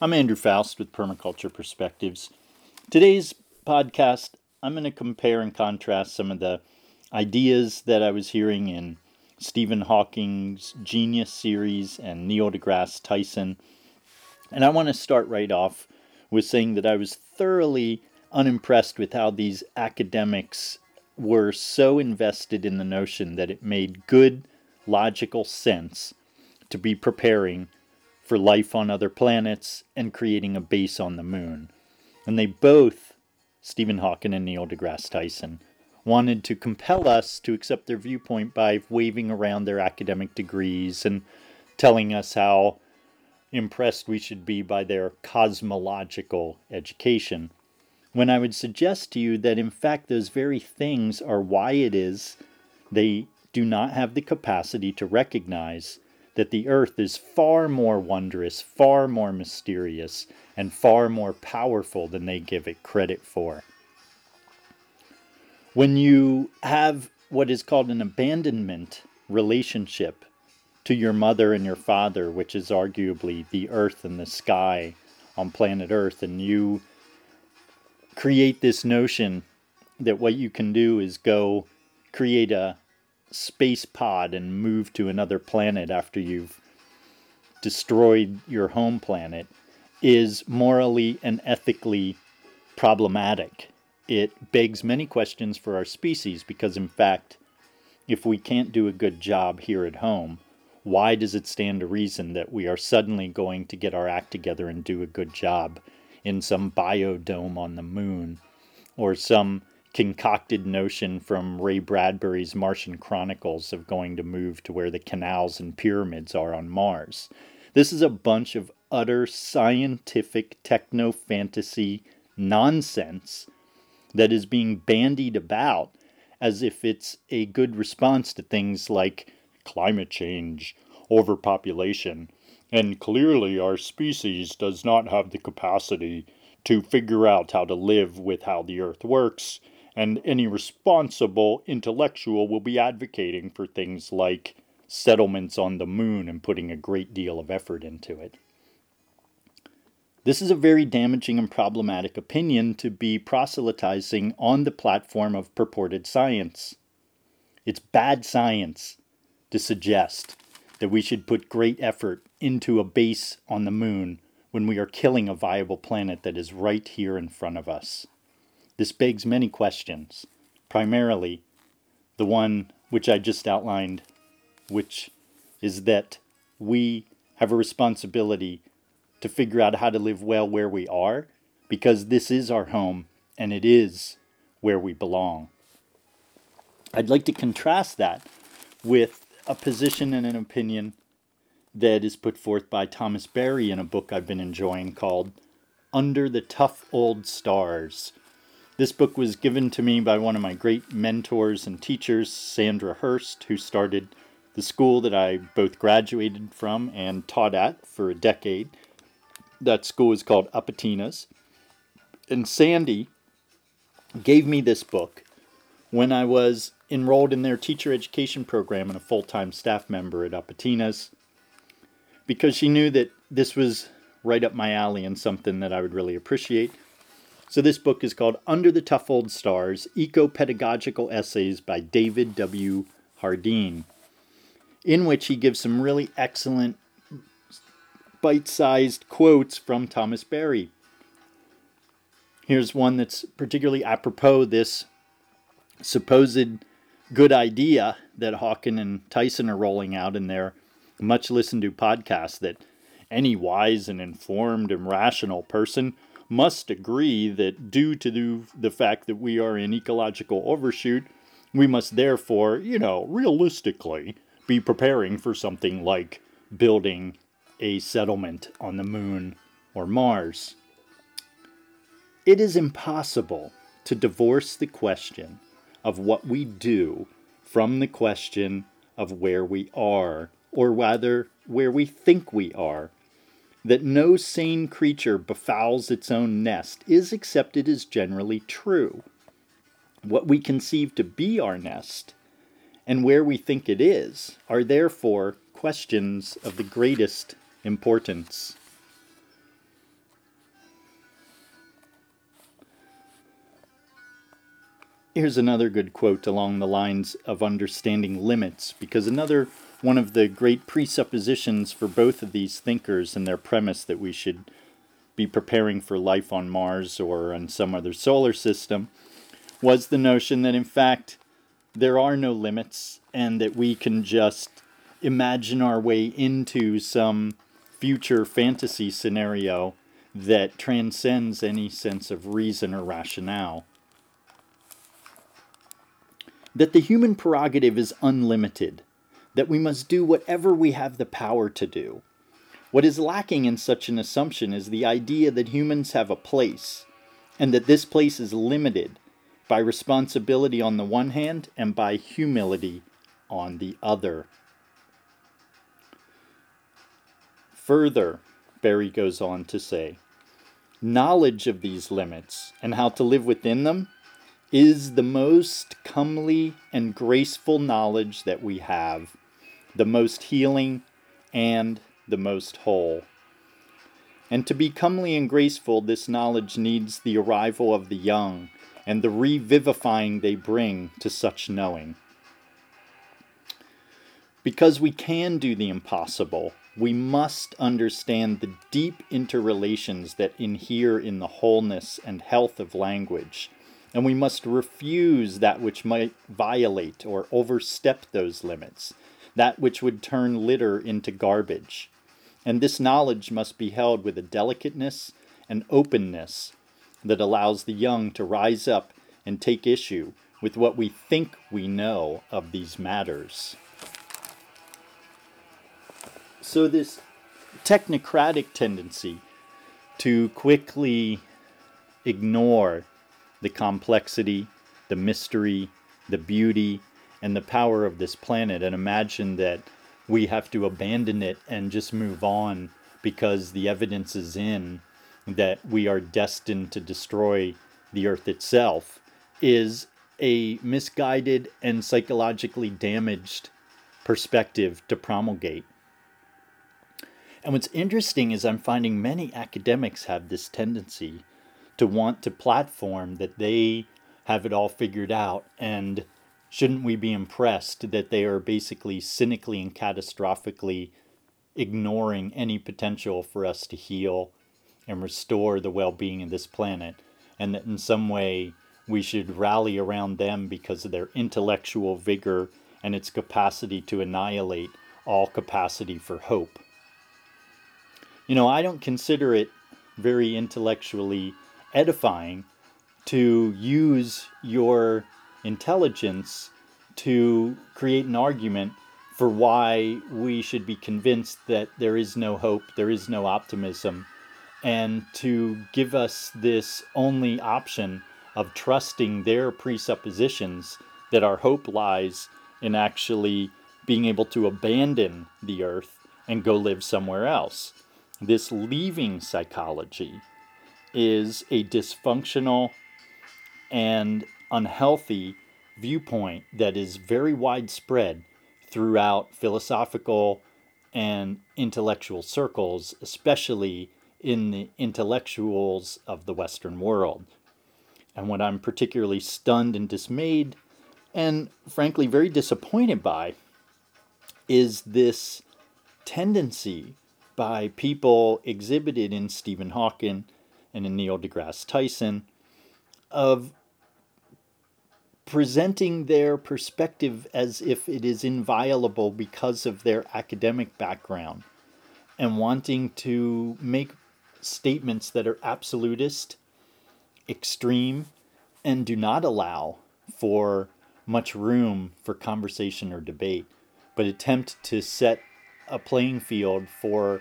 I'm Andrew Faust with Permaculture Perspectives. Today's podcast, I'm going to compare and contrast some of the ideas that I was hearing in Stephen Hawking's Genius series and Neil deGrasse Tyson. And I want to start right off with saying that I was thoroughly unimpressed with how these academics were so invested in the notion that it made good, logical sense to be preparing for life on other planets and creating a base on the moon. And they both, Stephen Hawking and Neil deGrasse Tyson, wanted to compel us to accept their viewpoint by waving around their academic degrees and telling us how impressed we should be by their cosmological education. When I would suggest to you that, in fact, those very things are why it is they do not have the capacity to recognize that the earth is far more wondrous, far more mysterious, and far more powerful than they give it credit for. When you have what is called an abandonment relationship to your mother and your father, which is arguably the earth and the sky on planet Earth, and you create this notion that what you can do is go create a space pod and move to another planet after you've destroyed your home planet is morally and ethically problematic. It begs many questions for our species because, in fact, if we can't do a good job here at home, why does it stand to reason that we are suddenly going to get our act together and do a good job in some biodome on the moon or some concocted notion from Ray Bradbury's Martian Chronicles of going to move to where the canals and pyramids are on Mars. This is a bunch of utter scientific techno fantasy nonsense that is being bandied about as if it's a good response to things like climate change, overpopulation, and clearly our species does not have the capacity to figure out how to live with how the earth works and any responsible intellectual will be advocating for things like settlements on the moon and putting a great deal of effort into it. This is a very damaging and problematic opinion to be proselytizing on the platform of purported science. It's bad science to suggest that we should put great effort into a base on the moon when we are killing a viable planet that is right here in front of us. This begs many questions, primarily the one which I just outlined, which is that we have a responsibility to figure out how to live well where we are, because this is our home and it is where we belong. I'd like to contrast that with a position and an opinion that is put forth by Thomas Berry in a book I've been enjoying called Under the Tough Old Stars this book was given to me by one of my great mentors and teachers, Sandra Hurst, who started the school that I both graduated from and taught at for a decade. That school is called Upattinas. And Sandy gave me this book when I was enrolled in their teacher education program and a full time staff member at Upattinas because she knew that this was right up my alley and something that I would really appreciate. So, this book is called Under the Tough Old Stars Eco Pedagogical Essays by David W. Jardine, in which he gives some really excellent bite sized quotes from Thomas Berry. Here's one that's particularly apropos this supposed good idea that Hawking and Tyson are rolling out in their much listened to podcast that any wise and informed and rational person must agree that due to the fact that we are in ecological overshoot, we must therefore, you know, realistically be preparing for something like building a settlement on the moon or Mars. It is impossible to divorce the question of what we do from the question of where we are, or rather, where we think we are that no sane creature befouls its own nest is accepted as generally true. What we conceive to be our nest and where we think it is are therefore questions of the greatest importance. Here's another good quote along the lines of understanding limits, because another one of the great presuppositions for both of these thinkers and their premise that we should be preparing for life on Mars or on some other solar system was the notion that, in fact, there are no limits and that we can just imagine our way into some future fantasy scenario that transcends any sense of reason or rationale. That the human prerogative is unlimited, that we must do whatever we have the power to do. What is lacking in such an assumption is the idea that humans have a place, and that this place is limited by responsibility on the one hand and by humility on the other. Further, Berry goes on to say, knowledge of these limits and how to live within them is the most comely and graceful knowledge that we have, the most healing and the most whole. And to be comely and graceful, this knowledge needs the arrival of the young and the revivifying they bring to such knowing. Because we can do the impossible, we must understand the deep interrelations that inhere in the wholeness and health of language, and we must refuse that which might violate or overstep those limits, that which would turn litter into garbage. And this knowledge must be held with a delicateness and openness that allows the young to rise up and take issue with what we think we know of these matters. So, this technocratic tendency to quickly ignore the complexity, the mystery, the beauty, and the power of this planet and imagine that we have to abandon it and just move on because the evidence is in that we are destined to destroy the earth itself is a misguided and psychologically damaged perspective to promulgate. And what's interesting is I'm finding many academics have this tendency to want to platform that they have it all figured out and shouldn't we be impressed that they are basically cynically and catastrophically ignoring any potential for us to heal and restore the well-being of this planet? And that in some way we should rally around them because of their intellectual vigor and its capacity to annihilate all capacity for hope. You know, I don't consider it very intellectually edifying to use your intelligence to create an argument for why we should be convinced that there is no hope, there is no optimism, and to give us this only option of trusting their presuppositions that our hope lies in actually being able to abandon the earth and go live somewhere else. This leaving psychology is a dysfunctional and unhealthy viewpoint that is very widespread throughout philosophical and intellectual circles, especially in the intellectuals of the Western world. And what I'm particularly stunned and dismayed, and frankly very disappointed by, is this tendency by people exhibited in Stephen Hawking and in Neil deGrasse Tyson of presenting their perspective as if it is inviolable because of their academic background and wanting to make statements that are absolutist, extreme, and do not allow for much room for conversation or debate, but attempt to set a playing field for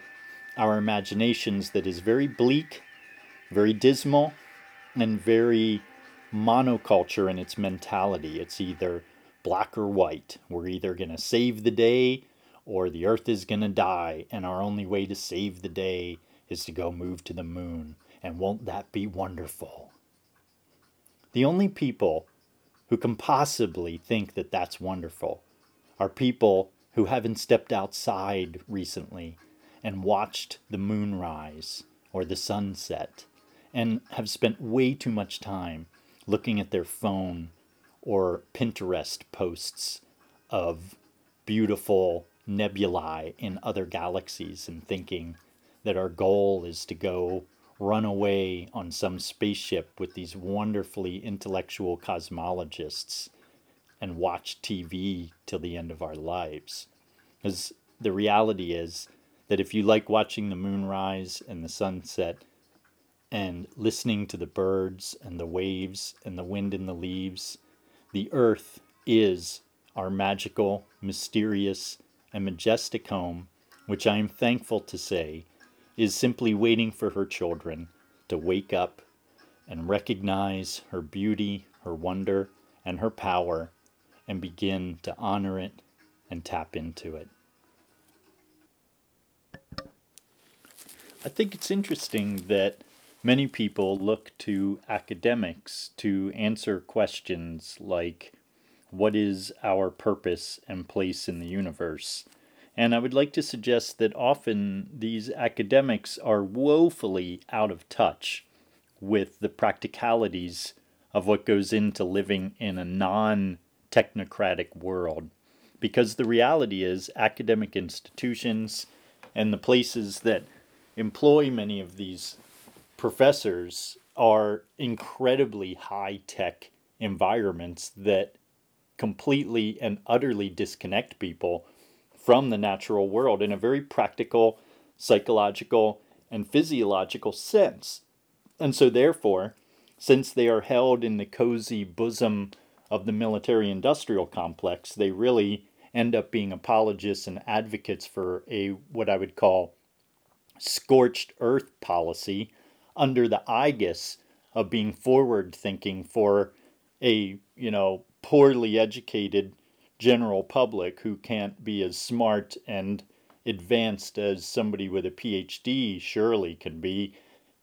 our imaginations that is very bleak, very dismal, and very monoculture in its mentality. It's either black or white. We're either going to save the day or the earth is going to die, and our only way to save the day is to go move to the moon. And won't that be wonderful? The only people who can possibly think that that's wonderful are people who haven't stepped outside recently and watched the moon rise or the sunset and have spent way too much time looking at their phone or Pinterest posts of beautiful nebulae in other galaxies and thinking that our goal is to go run away on some spaceship with these wonderfully intellectual cosmologists and watch TV till the end of our lives. Because the reality is that if you like watching the moon rise and the sunset and listening to the birds and the waves and the wind in the leaves, the earth is our magical, mysterious, and majestic home, which I am thankful to say is simply waiting for her children to wake up and recognize her beauty, her wonder, and her power, and begin to honor it and tap into it. I think it's interesting that many people look to academics to answer questions like what is our purpose and place in the universe? And I would like to suggest that often these academics are woefully out of touch with the practicalities of what goes into living in a non technocratic world. Because the reality is, academic institutions and the places that employ many of these professors are incredibly high tech environments that completely and utterly disconnect people from the natural world in a very practical, psychological, and physiological sense. And so, therefore, since they are held in the cozy bosom of the military industrial complex, they really end up being apologists and advocates for a what I would call scorched earth policy under the aegis of being forward thinking for a you know poorly educated general public who can't be as smart and advanced as somebody with a PhD surely can be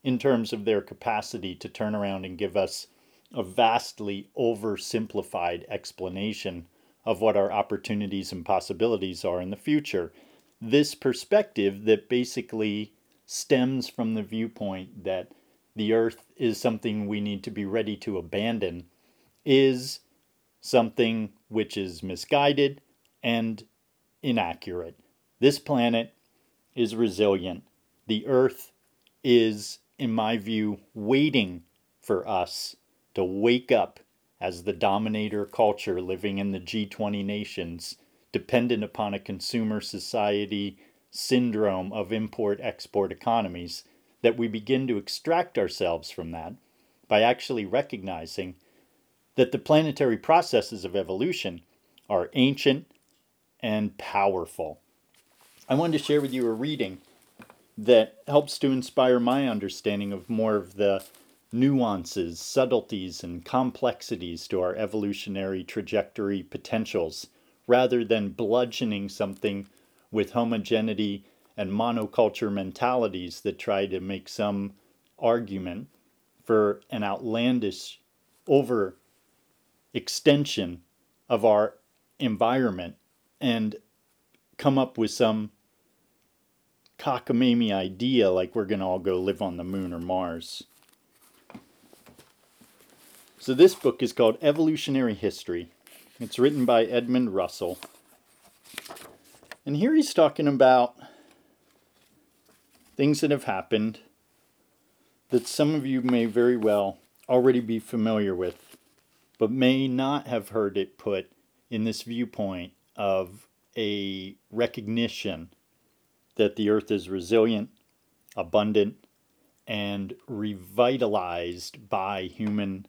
in terms of their capacity to turn around and give us a vastly oversimplified explanation of what our opportunities and possibilities are in the future. This perspective that basically stems from the viewpoint that the earth is something we need to be ready to abandon is something which is misguided and inaccurate. This planet is resilient. The Earth is, in my view, waiting for us to wake up as the dominator culture living in the G20 nations, dependent upon a consumer society syndrome of import export economies, that we begin to extract ourselves from that by actually recognizing that the planetary processes of evolution are ancient and powerful. I wanted to share with you a reading that helps to inspire my understanding of more of the nuances, subtleties, and complexities to our evolutionary trajectory potentials, rather than bludgeoning something with homogeneity and monoculture mentalities that try to make some argument for an outlandish over extension of our environment and come up with some cockamamie idea like we're going to all go live on the moon or Mars. So, this book is called Evolutionary History. It's written by Edmund Russell. And here he's talking about things that have happened that some of you may very well already be familiar with but may not have heard it put in this viewpoint of a recognition that the earth is resilient, abundant, and revitalized by human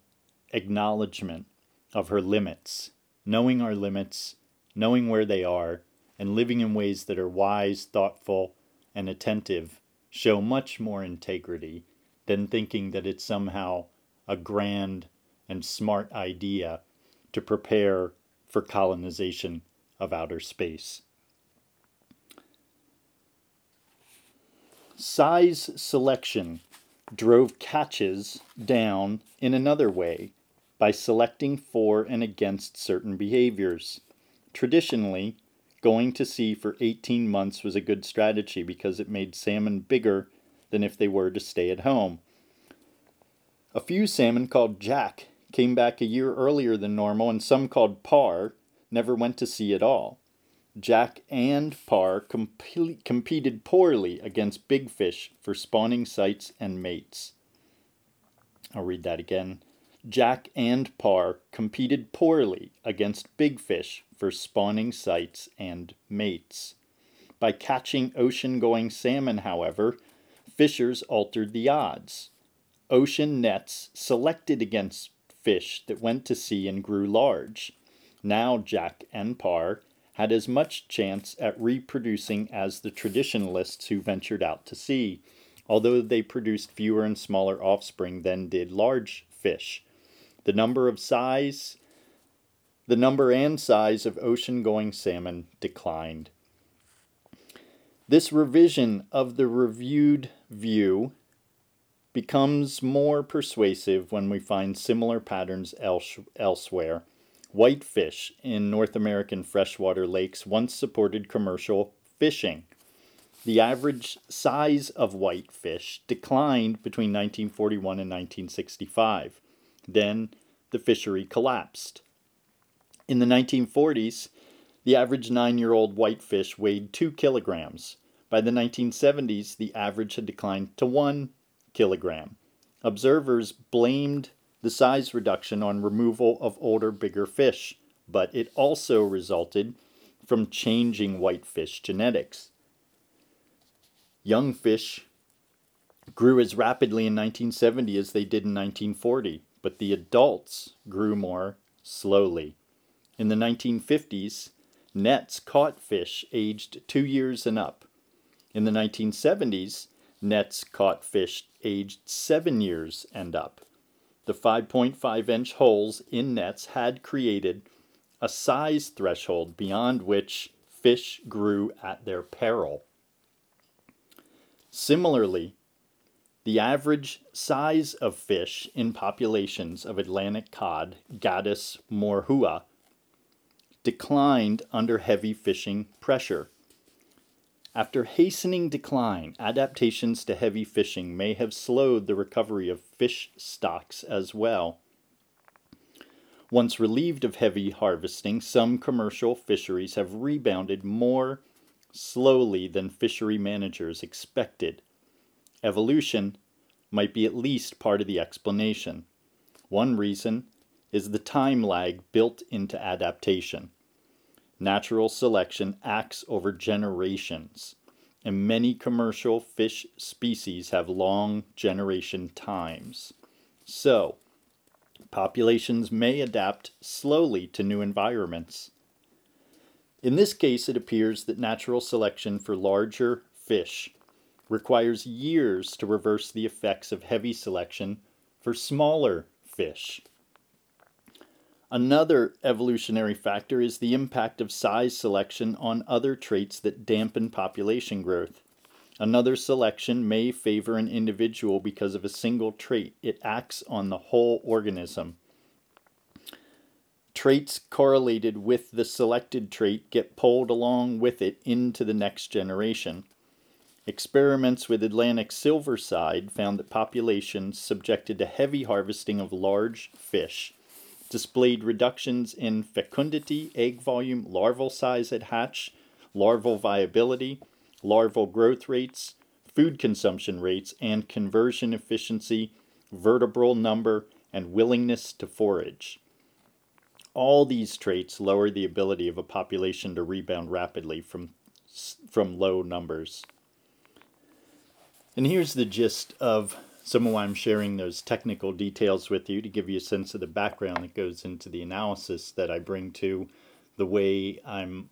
acknowledgement of her limits, knowing our limits, knowing where they are, and living in ways that are wise, thoughtful, and attentive show much more integrity than thinking that it's somehow a grand and smart idea to prepare for colonization of outer space. Size selection drove catches down in another way by selecting for and against certain behaviors. Traditionally, going to sea for 18 months was a good strategy because it made salmon bigger than if they were to stay at home. A few salmon called jack came back a year earlier than normal, and some called Parr never went to sea at all. Jack and comp- competed poorly against big fish for spawning sites and mates. I'll read that again. Jack and Parr competed poorly against big fish for spawning sites and mates. By catching ocean going salmon, however, fishers altered the odds. Ocean nets selected against fish that went to sea and grew large. Now Jack and Parr had as much chance at reproducing as the traditionalists who ventured out to sea, although they produced fewer and smaller offspring than did large fish. The number of size the number and size of ocean going salmon declined. This revision of the reviewed view becomes more persuasive when we find similar patterns else- elsewhere. Whitefish in North American freshwater lakes once supported commercial fishing. The average size of whitefish declined between 1941 and 1965. Then the fishery collapsed. In the 1940s, the average nine year old whitefish weighed 2 kilograms. By the 1970s, the average had declined to 1 kilogram. Observers blamed the size reduction on removal of older, bigger fish, but it also resulted from changing whitefish genetics. Young fish grew as rapidly in 1970 as they did in 1940, but the adults grew more slowly. In the 1950s, nets caught fish aged two years and up. In the 1970s, nets caught fish aged seven years and up. The 5.5 inch holes in nets had created a size threshold beyond which fish grew at their peril. Similarly, the average size of fish in populations of Atlantic cod, Gadus morhua, declined under heavy fishing pressure. After hastening decline, adaptations to heavy fishing may have slowed the recovery of fish stocks as well. Once relieved of heavy harvesting, some commercial fisheries have rebounded more slowly than fishery managers expected. Evolution might be at least part of the explanation. One reason is the time lag built into adaptation. Natural selection acts over generations, and many commercial fish species have long generation times. So, populations may adapt slowly to new environments. In this case, it appears that natural selection for larger fish requires years to reverse the effects of heavy selection for smaller fish. Another evolutionary factor is the impact of size selection on other traits that dampen population growth. Another selection may favor an individual because of a single trait. It acts on the whole organism. Traits correlated with the selected trait get pulled along with it into the next generation. Experiments with Atlantic silverside found that populations subjected to heavy harvesting of large fish displayed reductions in fecundity, egg volume, larval size at hatch, larval viability, larval growth rates, food consumption rates, and conversion efficiency, vertebral number, and willingness to forage. All these traits lower the ability of a population to rebound rapidly from, from low numbers. And here's the gist of some of why I'm sharing those technical details with you to give you a sense of the background that goes into the analysis that I bring to the way I'm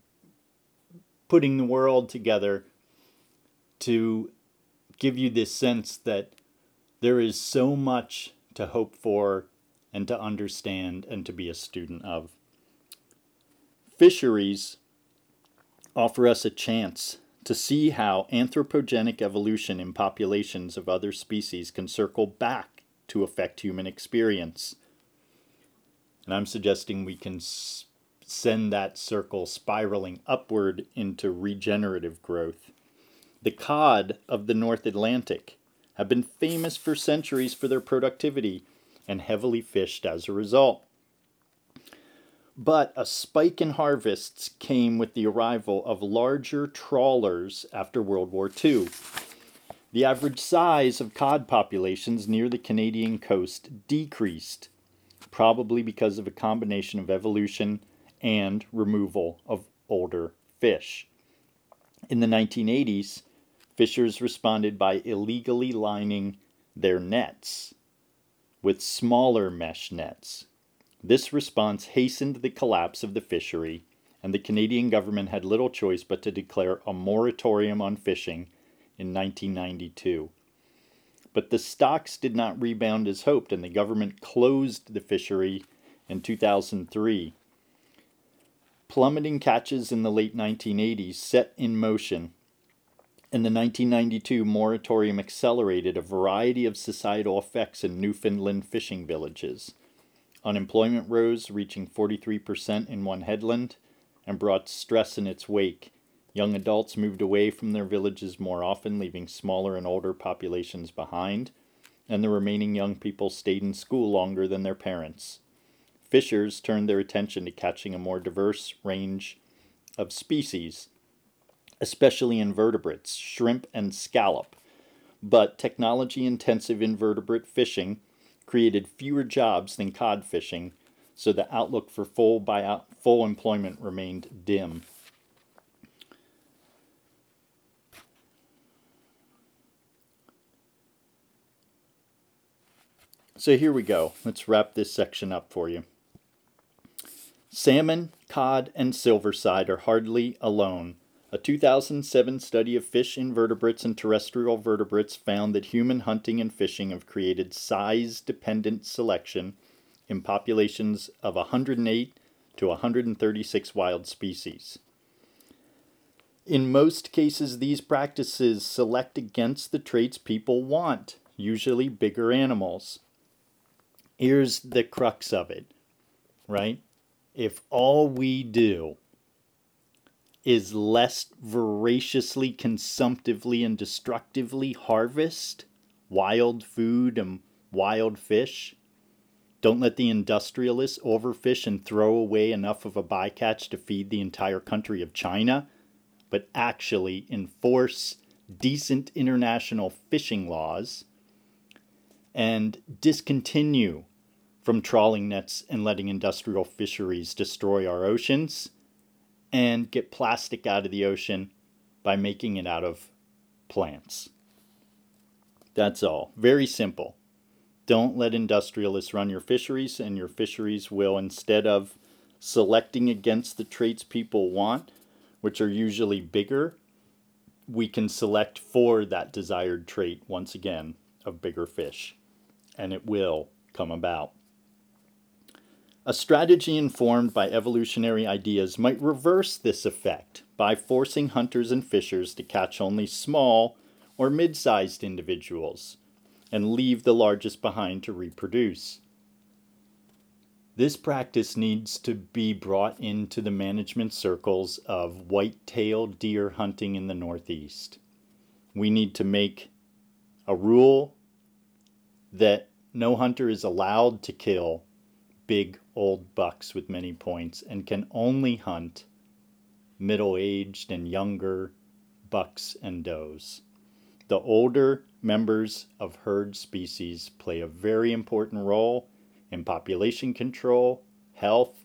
putting the world together to give you this sense that there is so much to hope for and to understand and to be a student of. Fisheries offer us a chance to see how anthropogenic evolution in populations of other species can circle back to affect human experience. And I'm suggesting we can s- send that circle spiraling upward into regenerative growth. The cod of the North Atlantic have been famous for centuries for their productivity, and heavily fished as a result. But a spike in harvests came with the arrival of larger trawlers after World War II. The average size of cod populations near the Canadian coast decreased, probably because of a combination of evolution and removal of older fish. In the 1980s, fishers responded by illegally lining their nets with smaller mesh nets. This response hastened the collapse of the fishery, and the Canadian government had little choice but to declare a moratorium on fishing in 1992. But the stocks did not rebound as hoped, and the government closed the fishery in 2003. Plummeting catches in the late 1980s set in motion and the 1992 moratorium accelerated a variety of societal effects in Newfoundland fishing villages. Unemployment rose, reaching 43% in one headland, and brought stress in its wake. Young adults moved away from their villages more often, leaving smaller and older populations behind, and the remaining young people stayed in school longer than their parents. Fishers turned their attention to catching a more diverse range of species especially invertebrates, shrimp and scallop. But technology intensive invertebrate fishing created fewer jobs than cod fishing, so the outlook for full, buyout, full employment remained dim. So here we go. Let's wrap this section up for you. Salmon, cod, and silverside are hardly alone a 2007 study of fish invertebrates and terrestrial vertebrates found that human hunting and fishing have created size dependent selection in populations of 108 to 136 wild species. In most cases, these practices select against the traits people want, usually bigger animals. Here's the crux of it, right? If all we do is less voraciously, consumptively, and destructively harvest wild food and wild fish. Don't let the industrialists overfish and throw away enough of a bycatch to feed the entire country of China, but actually enforce decent international fishing laws and discontinue from trawling nets and letting industrial fisheries destroy our oceans and get plastic out of the ocean by making it out of plants. That's all. Very simple. Don't let industrialists run your fisheries, and your fisheries will, instead of selecting against the traits people want, which are usually bigger, we can select for that desired trait once again of bigger fish, and it will come about. A strategy informed by evolutionary ideas might reverse this effect by forcing hunters and fishers to catch only small or mid sized individuals and leave the largest behind to reproduce. This practice needs to be brought into the management circles of white tailed deer hunting in the Northeast. We need to make a rule that no hunter is allowed to kill big old bucks with many points and can only hunt middle aged and younger bucks and does. The older members of herd species play a very important role in population control, health,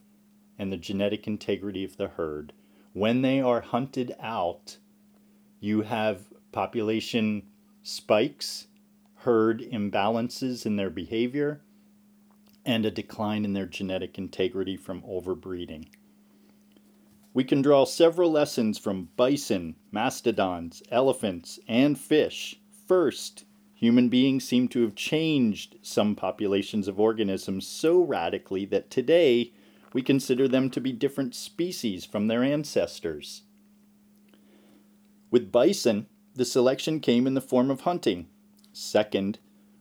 and the genetic integrity of the herd. When they are hunted out, you have population spikes, herd imbalances in their behavior, and a decline in their genetic integrity from overbreeding. We can draw several lessons from bison, mastodons, elephants, and fish. First, human beings seem to have changed some populations of organisms so radically that today we consider them to be different species from their ancestors. With bison, the selection came in the form of hunting. Second,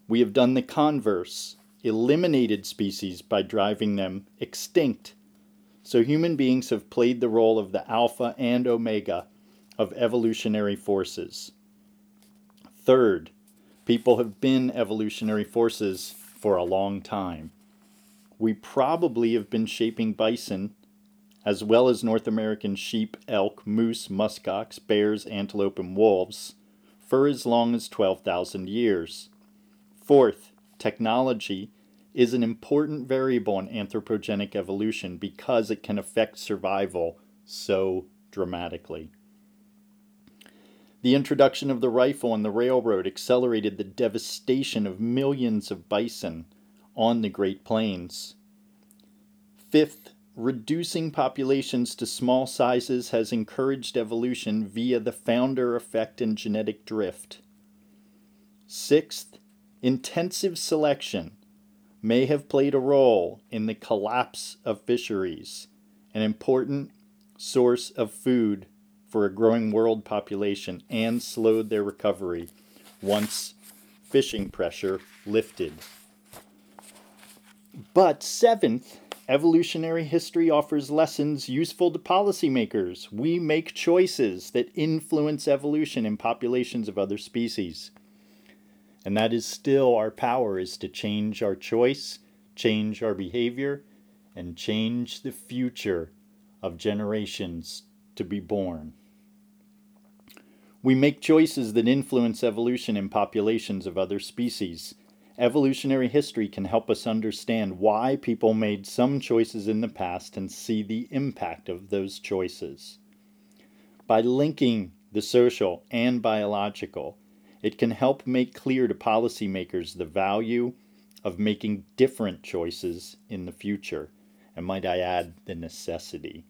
we have done the converse eliminated species by driving them extinct. So human beings have played the role of the alpha and omega of evolutionary forces. Third, people have been evolutionary forces for a long time. We probably have been shaping bison, as well as North American sheep, elk, moose, muskox, bears, antelope, and wolves, for as long as 12,000 years. Fourth, technology is an important variable in anthropogenic evolution because it can affect survival so dramatically. The introduction of the rifle and the railroad accelerated the devastation of millions of bison on the Great Plains. Fifth, reducing populations to small sizes has encouraged evolution via the founder effect and genetic drift. Sixth, intensive selection may have played a role in the collapse of fisheries, an important source of food for a growing world population, and slowed their recovery once fishing pressure lifted. But seventh, evolutionary history offers lessons useful to policymakers. We make choices that influence evolution in populations of other species. And that is still our power is to change our choice, change our behavior, and change the future of generations to be born. We make choices that influence evolution in populations of other species. Evolutionary history can help us understand why people made some choices in the past and see the impact of those choices. By linking the social and biological, it can help make clear to policymakers the value of making different choices in the future, and might I add, the necessity.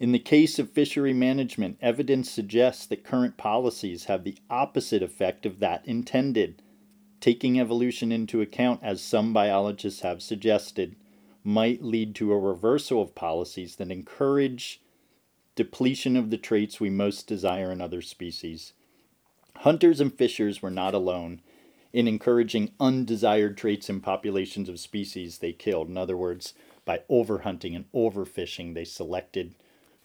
In the case of fishery management, evidence suggests that current policies have the opposite effect of that intended. Taking evolution into account, as some biologists have suggested, might lead to a reversal of policies that encourage depletion of the traits we most desire in other species Hunters and fishers were not alone in encouraging undesired traits in populations of species they killed. In other words, by overhunting and overfishing, they selected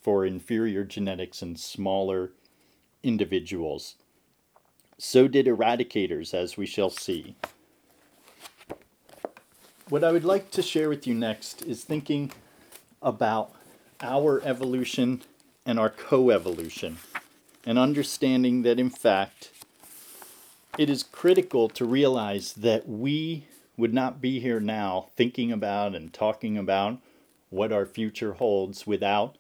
for inferior genetics in smaller individuals. So did eradicators, as we shall see. What I would like to share with you next is thinking about our evolution and our coevolution and understanding that in fact it is critical to realize that we would not be here now thinking about and talking about what our future holds without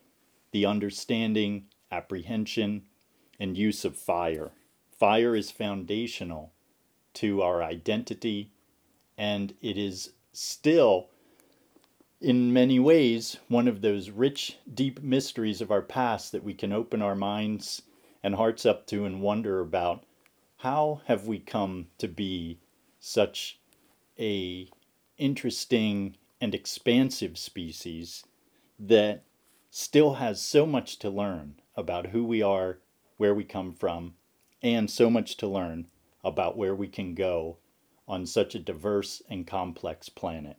the understanding, apprehension, and use of fire. Fire is foundational to our identity, and it is still, in many ways, one of those rich, deep mysteries of our past that we can open our minds and hearts up to and wonder about how have we come to be such a interesting and expansive species that still has so much to learn about who we are, where we come from, and so much to learn about where we can go on such a diverse and complex planet.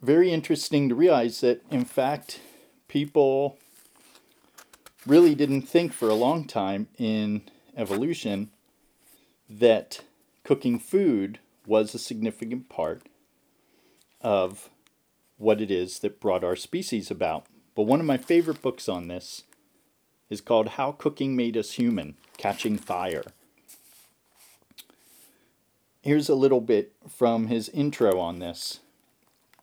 Very interesting to realize that, in fact, people really didn't think for a long time in evolution that cooking food was a significant part of what it is that brought our species about. But one of my favorite books on this is called How Cooking Made Us Human Catching Fire. Here's a little bit from his intro on this.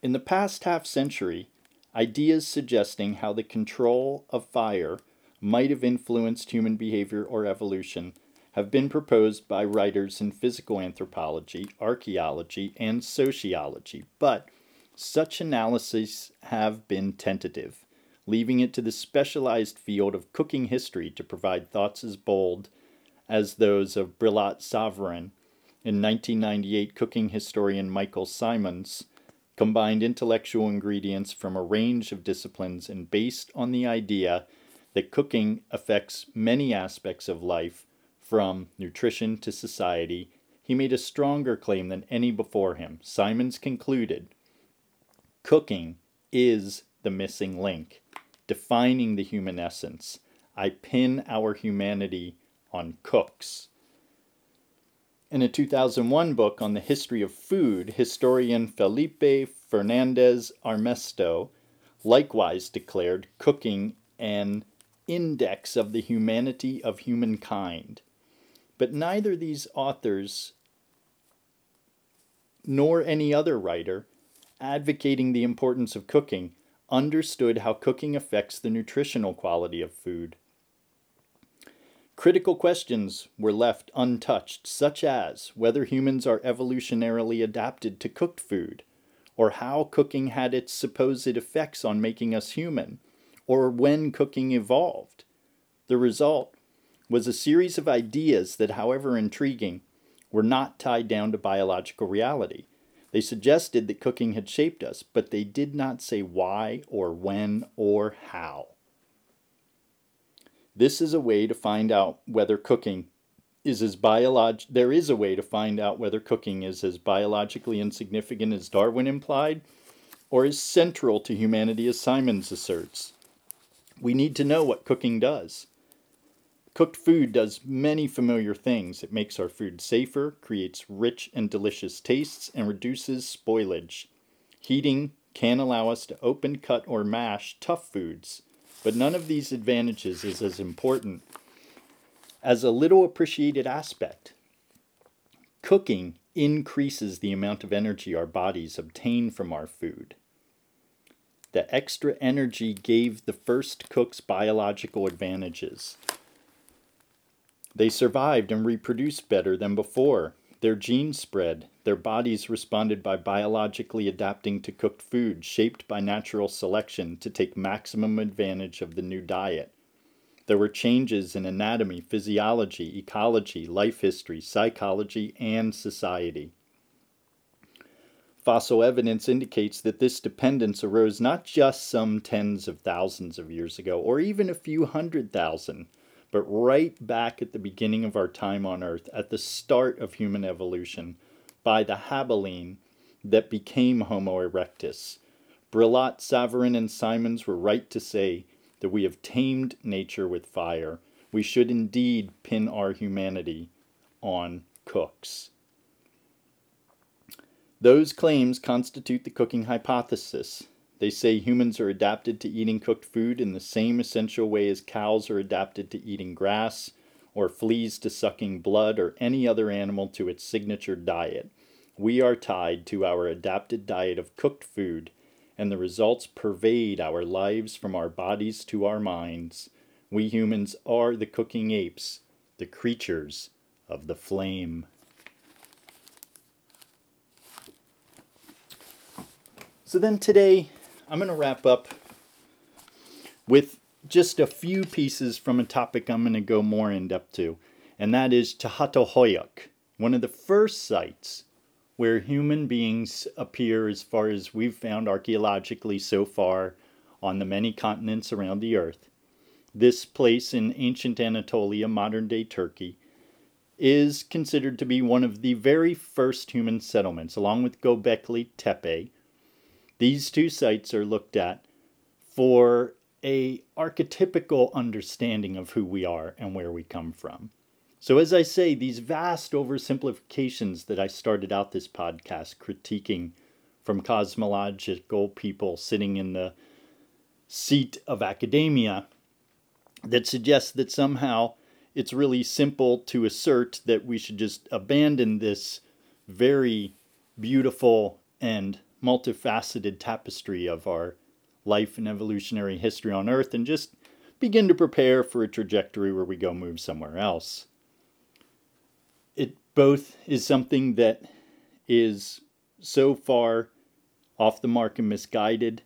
In the past half century, ideas suggesting how the control of fire might have influenced human behavior or evolution have been proposed by writers in physical anthropology, archaeology, and sociology, but such analyses have been tentative, leaving it to the specialized field of cooking history to provide thoughts as bold as those of Brillat Savarin. In 1998, cooking historian Michael Symons combined intellectual ingredients from a range of disciplines and based on the idea that cooking affects many aspects of life, from nutrition to society, he made a stronger claim than any before him. Symons concluded Cooking is the missing link, defining the human essence. I pin our humanity on cooks. In a 2001 book on the history of food, historian Felipe Fernandez Armesto likewise declared cooking an index of the humanity of humankind. But neither these authors nor any other writer advocating the importance of cooking understood how cooking affects the nutritional quality of food. Critical questions were left untouched, such as whether humans are evolutionarily adapted to cooked food, or how cooking had its supposed effects on making us human, or when cooking evolved. The result was a series of ideas that, however intriguing, were not tied down to biological reality. They suggested that cooking had shaped us, but they did not say why or when or how. This is a way to find out whether cooking is as biolog there is a way to find out whether cooking is as biologically insignificant as Darwin implied or as central to humanity as Symons asserts. We need to know what cooking does. Cooked food does many familiar things. It makes our food safer, creates rich and delicious tastes, and reduces spoilage. Heating can allow us to open, cut, or mash tough foods. But none of these advantages is as important as a little appreciated aspect. Cooking increases the amount of energy our bodies obtain from our food. The extra energy gave the first cooks biological advantages. They survived and reproduced better than before. Their genes spread. Their bodies responded by biologically adapting to cooked food, shaped by natural selection to take maximum advantage of the new diet. There were changes in anatomy, physiology, ecology, life history, psychology, and society. Fossil evidence indicates that this dependence arose not just some tens of thousands of years ago, or even a few hundred thousand, but right back at the beginning of our time on Earth, at the start of human evolution, by the habiline that became Homo erectus. Brillat-Savarin, and Symons were right to say that we have tamed nature with fire. We should indeed pin our humanity on cooks. Those claims constitute the cooking hypothesis. They say humans are adapted to eating cooked food in the same essential way as cows are adapted to eating grass, or fleas to sucking blood, or any other animal to its signature diet. We are tied to our adapted diet of cooked food, and the results pervade our lives from our bodies to our minds. We humans are the cooking apes, the creatures of the flame. So then today, I'm going to wrap up with just a few pieces from a topic I'm going to go more in depth to, and that is Çatalhöyük, one of the first sites where human beings appear as far as we've found archaeologically so far on the many continents around the earth. This place in ancient Anatolia, modern day Turkey, is considered to be one of the very first human settlements, along with Göbekli Tepe. These two sites are looked at for a archetypical understanding of who we are and where we come from. So, as I say, these vast oversimplifications that I started out this podcast critiquing from cosmological people sitting in the seat of academia that suggest that somehow it's really simple to assert that we should just abandon this very beautiful and multifaceted tapestry of our life and evolutionary history on Earth and just begin to prepare for a trajectory where we go move somewhere else. It both is something that is so far off the mark and misguided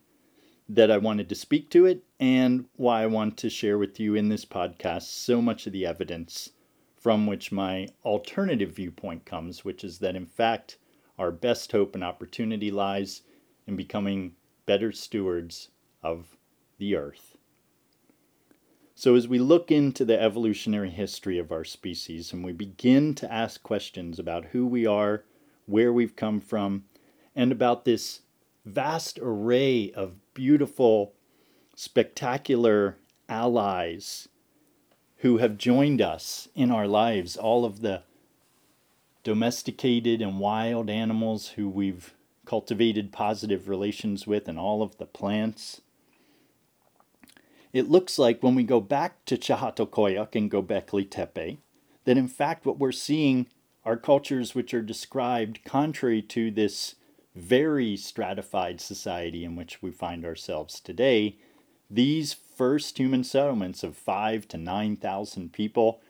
that I wanted to speak to it, and why I want to share with you in this podcast so much of the evidence from which my alternative viewpoint comes, which is that in fact our best hope and opportunity lies in becoming better stewards of the earth. So, as we look into the evolutionary history of our species and we begin to ask questions about who we are, where we've come from, and about this vast array of beautiful, spectacular allies who have joined us in our lives, all of the domesticated and wild animals who we've cultivated positive relations with, and all of the plants. It looks like when we go back to Çatalhöyük and Göbekli Tepe, that in fact what we're seeing are cultures which are described contrary to this very stratified society in which we find ourselves today. These first human settlements of five to 9,000 people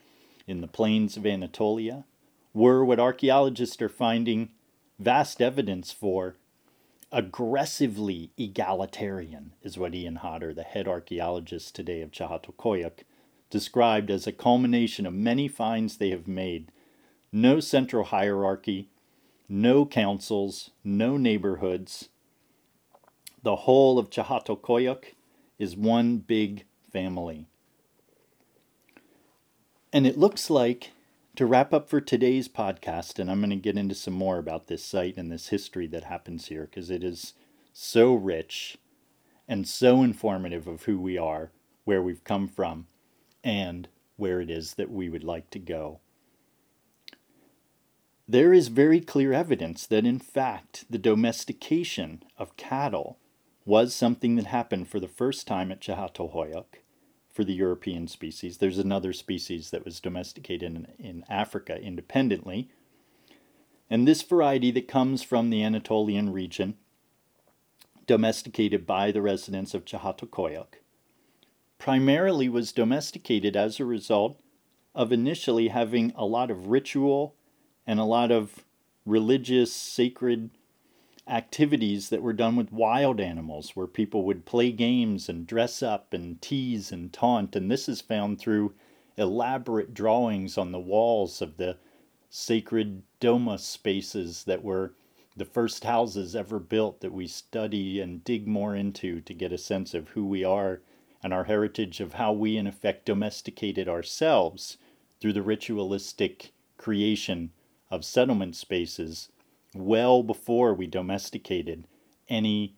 in the plains of Anatolia were what archaeologists are finding vast evidence for aggressively egalitarian, is what Ian Hodder, the head archaeologist today of Çatalhöyük, described as a culmination of many finds they have made. No central hierarchy, no councils, no neighborhoods. The whole of Çatalhöyük is one big family. And it looks like, to wrap up for today's podcast, and I'm going to get into some more about this site and this history that happens here because it is so rich and so informative of who we are, where we've come from, and where it is that we would like to go. There is very clear evidence that, in fact, the domestication of cattle was something that happened for the first time at Çatalhöyük for the European species. There's another species that was domesticated in, in Africa independently. And this variety that comes from the Anatolian region, domesticated by the residents of Çatalhöyük, primarily was domesticated as a result of initially having a lot of ritual and a lot of religious, sacred activities that were done with wild animals, where people would play games and dress up and tease and taunt. And this is found through elaborate drawings on the walls of the sacred doma spaces that were the first houses ever built that we study and dig more into to get a sense of who we are and our heritage of how we, in effect, domesticated ourselves through the ritualistic creation of settlement spaces well before we domesticated any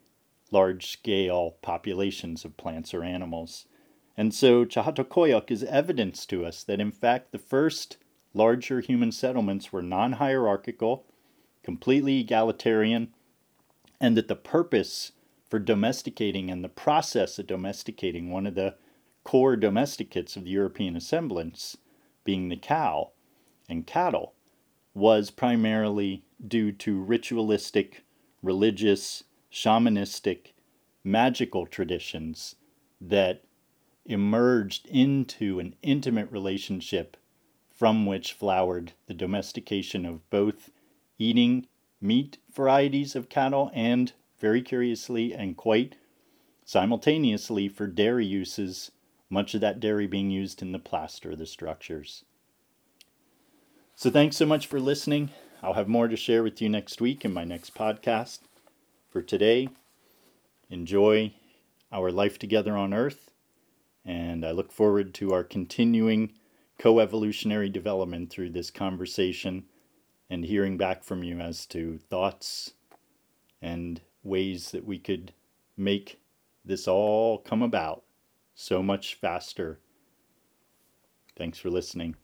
large scale populations of plants or animals. And so Çatalhöyük is evidence to us that, in fact, the first larger human settlements were non hierarchical, completely egalitarian, and that the purpose for domesticating and the process of domesticating one of the core domesticates of the European assemblance, being the cow and cattle, was primarily due to ritualistic, religious, shamanistic, magical traditions that emerged into an intimate relationship from which flowered the domestication of both eating meat varieties of cattle and very curiously and quite simultaneously for dairy uses, much of that dairy being used in the plaster of the structures. So, thanks so much for listening. I'll have more to share with you next week in my next podcast. For today, enjoy our life together on Earth, and I look forward to our continuing co evolutionary development through this conversation and hearing back from you as to thoughts and ways that we could make this all come about so much faster. Thanks for listening.